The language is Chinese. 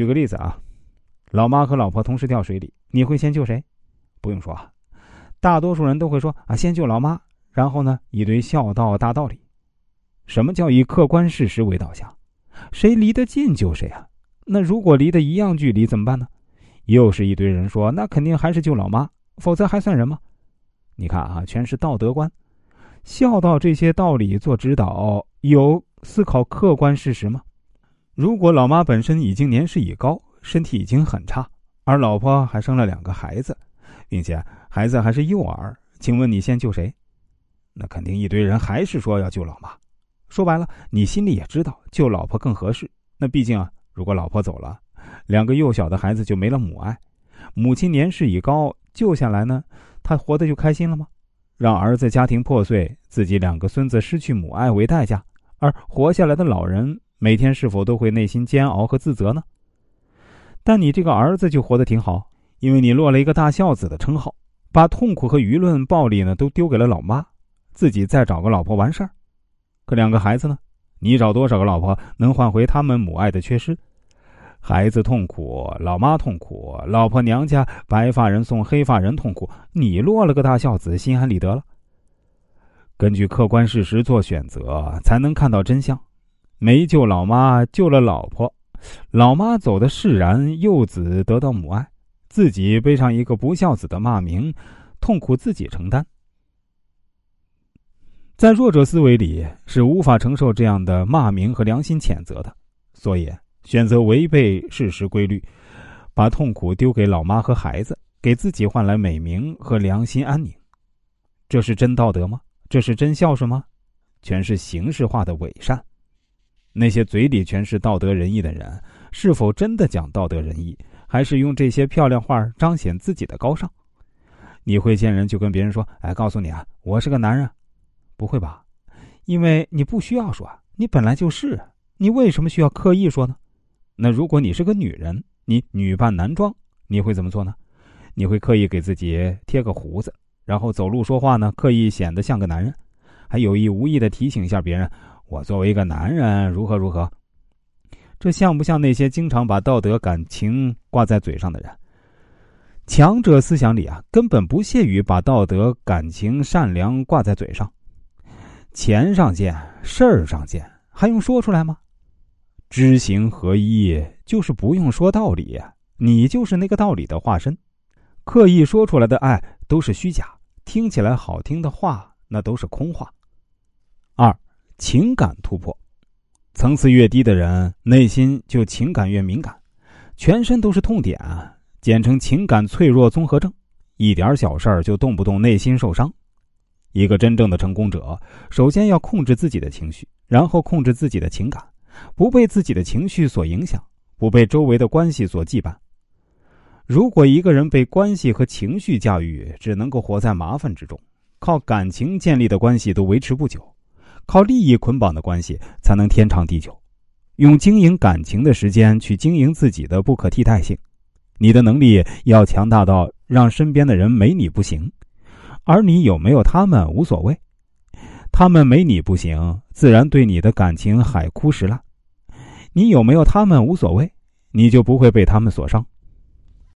举个例子啊，老妈和老婆同时掉水里，你会先救谁？不用说啊，大多数人都会说啊，先救老妈，然后呢，一堆孝道大道理。什么叫以客观事实为导向？谁离得近救谁啊？那如果离得一样距离怎么办呢？又是一堆人说，那肯定还是救老妈，否则还算人吗？你看啊，全是道德观、孝道这些道理做指导，有思考客观事实吗？如果老妈本身已经年事已高，身体已经很差，而老婆还生了两个孩子，并且孩子还是幼儿，请问你先救谁？那肯定一堆人还是说要救老妈。说白了，你心里也知道救老婆更合适。那毕竟啊，如果老婆走了，两个幼小的孩子就没了母爱，母亲年事已高，救下来呢，他活得就开心了吗？让儿子家庭破碎，自己两个孙子失去母爱为代价，而活下来的老人每天是否都会内心煎熬和自责呢？但你这个儿子就活得挺好，因为你落了一个大孝子的称号，把痛苦和舆论暴力呢都丢给了老妈，自己再找个老婆完事儿。可两个孩子呢？你找多少个老婆能换回他们母爱的缺失？孩子痛苦，老妈痛苦，老婆娘家白发人送黑发人痛苦，你落了个大孝子，心安理得了。根据客观事实做选择，才能看到真相。没救老妈，救了老婆，老妈走的释然，幼子得到母爱，自己背上一个不孝子的骂名，痛苦自己承担。在弱者思维里是无法承受这样的骂名和良心谴责的，所以选择违背事实规律，把痛苦丢给老妈和孩子，给自己换来美名和良心安宁。这是真道德吗？这是真孝顺吗？全是形式化的伪善。那些嘴里全是道德仁义的人，是否真的讲道德仁义，还是用这些漂亮话彰显自己的高尚？你会见人就跟别人说：“哎，告诉你啊，我是个男人。”不会吧？因为你不需要说，你本来就是，你为什么需要刻意说呢？那如果你是个女人，你女扮男装，你会怎么做呢？你会刻意给自己贴个胡子，然后走路说话呢，刻意显得像个男人，还有意无意的提醒一下别人，我作为一个男人如何如何。这像不像那些经常把道德感情挂在嘴上的人？强者思想里啊，根本不屑于把道德感情善良挂在嘴上。钱上见，事儿上见，还用说出来吗？知行合一，就是不用说道理，你就是那个道理的化身。刻意说出来的爱都是虚假，听起来好听的话那都是空话。二，情感突破，层次越低的人，内心就情感越敏感，全身都是痛点，简称情感脆弱综合症，一点小事儿就动不动内心受伤。一个真正的成功者，首先要控制自己的情绪，然后控制自己的情感，不被自己的情绪所影响，不被周围的关系所羁绊。如果一个人被关系和情绪驾驭，只能够活在麻烦之中。靠感情建立的关系都维持不久，靠利益捆绑的关系才能天长地久。用经营感情的时间去经营自己的不可替代性，你的能力要强大到让身边的人没你不行。而你有没有他们无所谓，他们没你不行，自然对你的感情海枯石烂；你有没有他们无所谓，你就不会被他们所伤。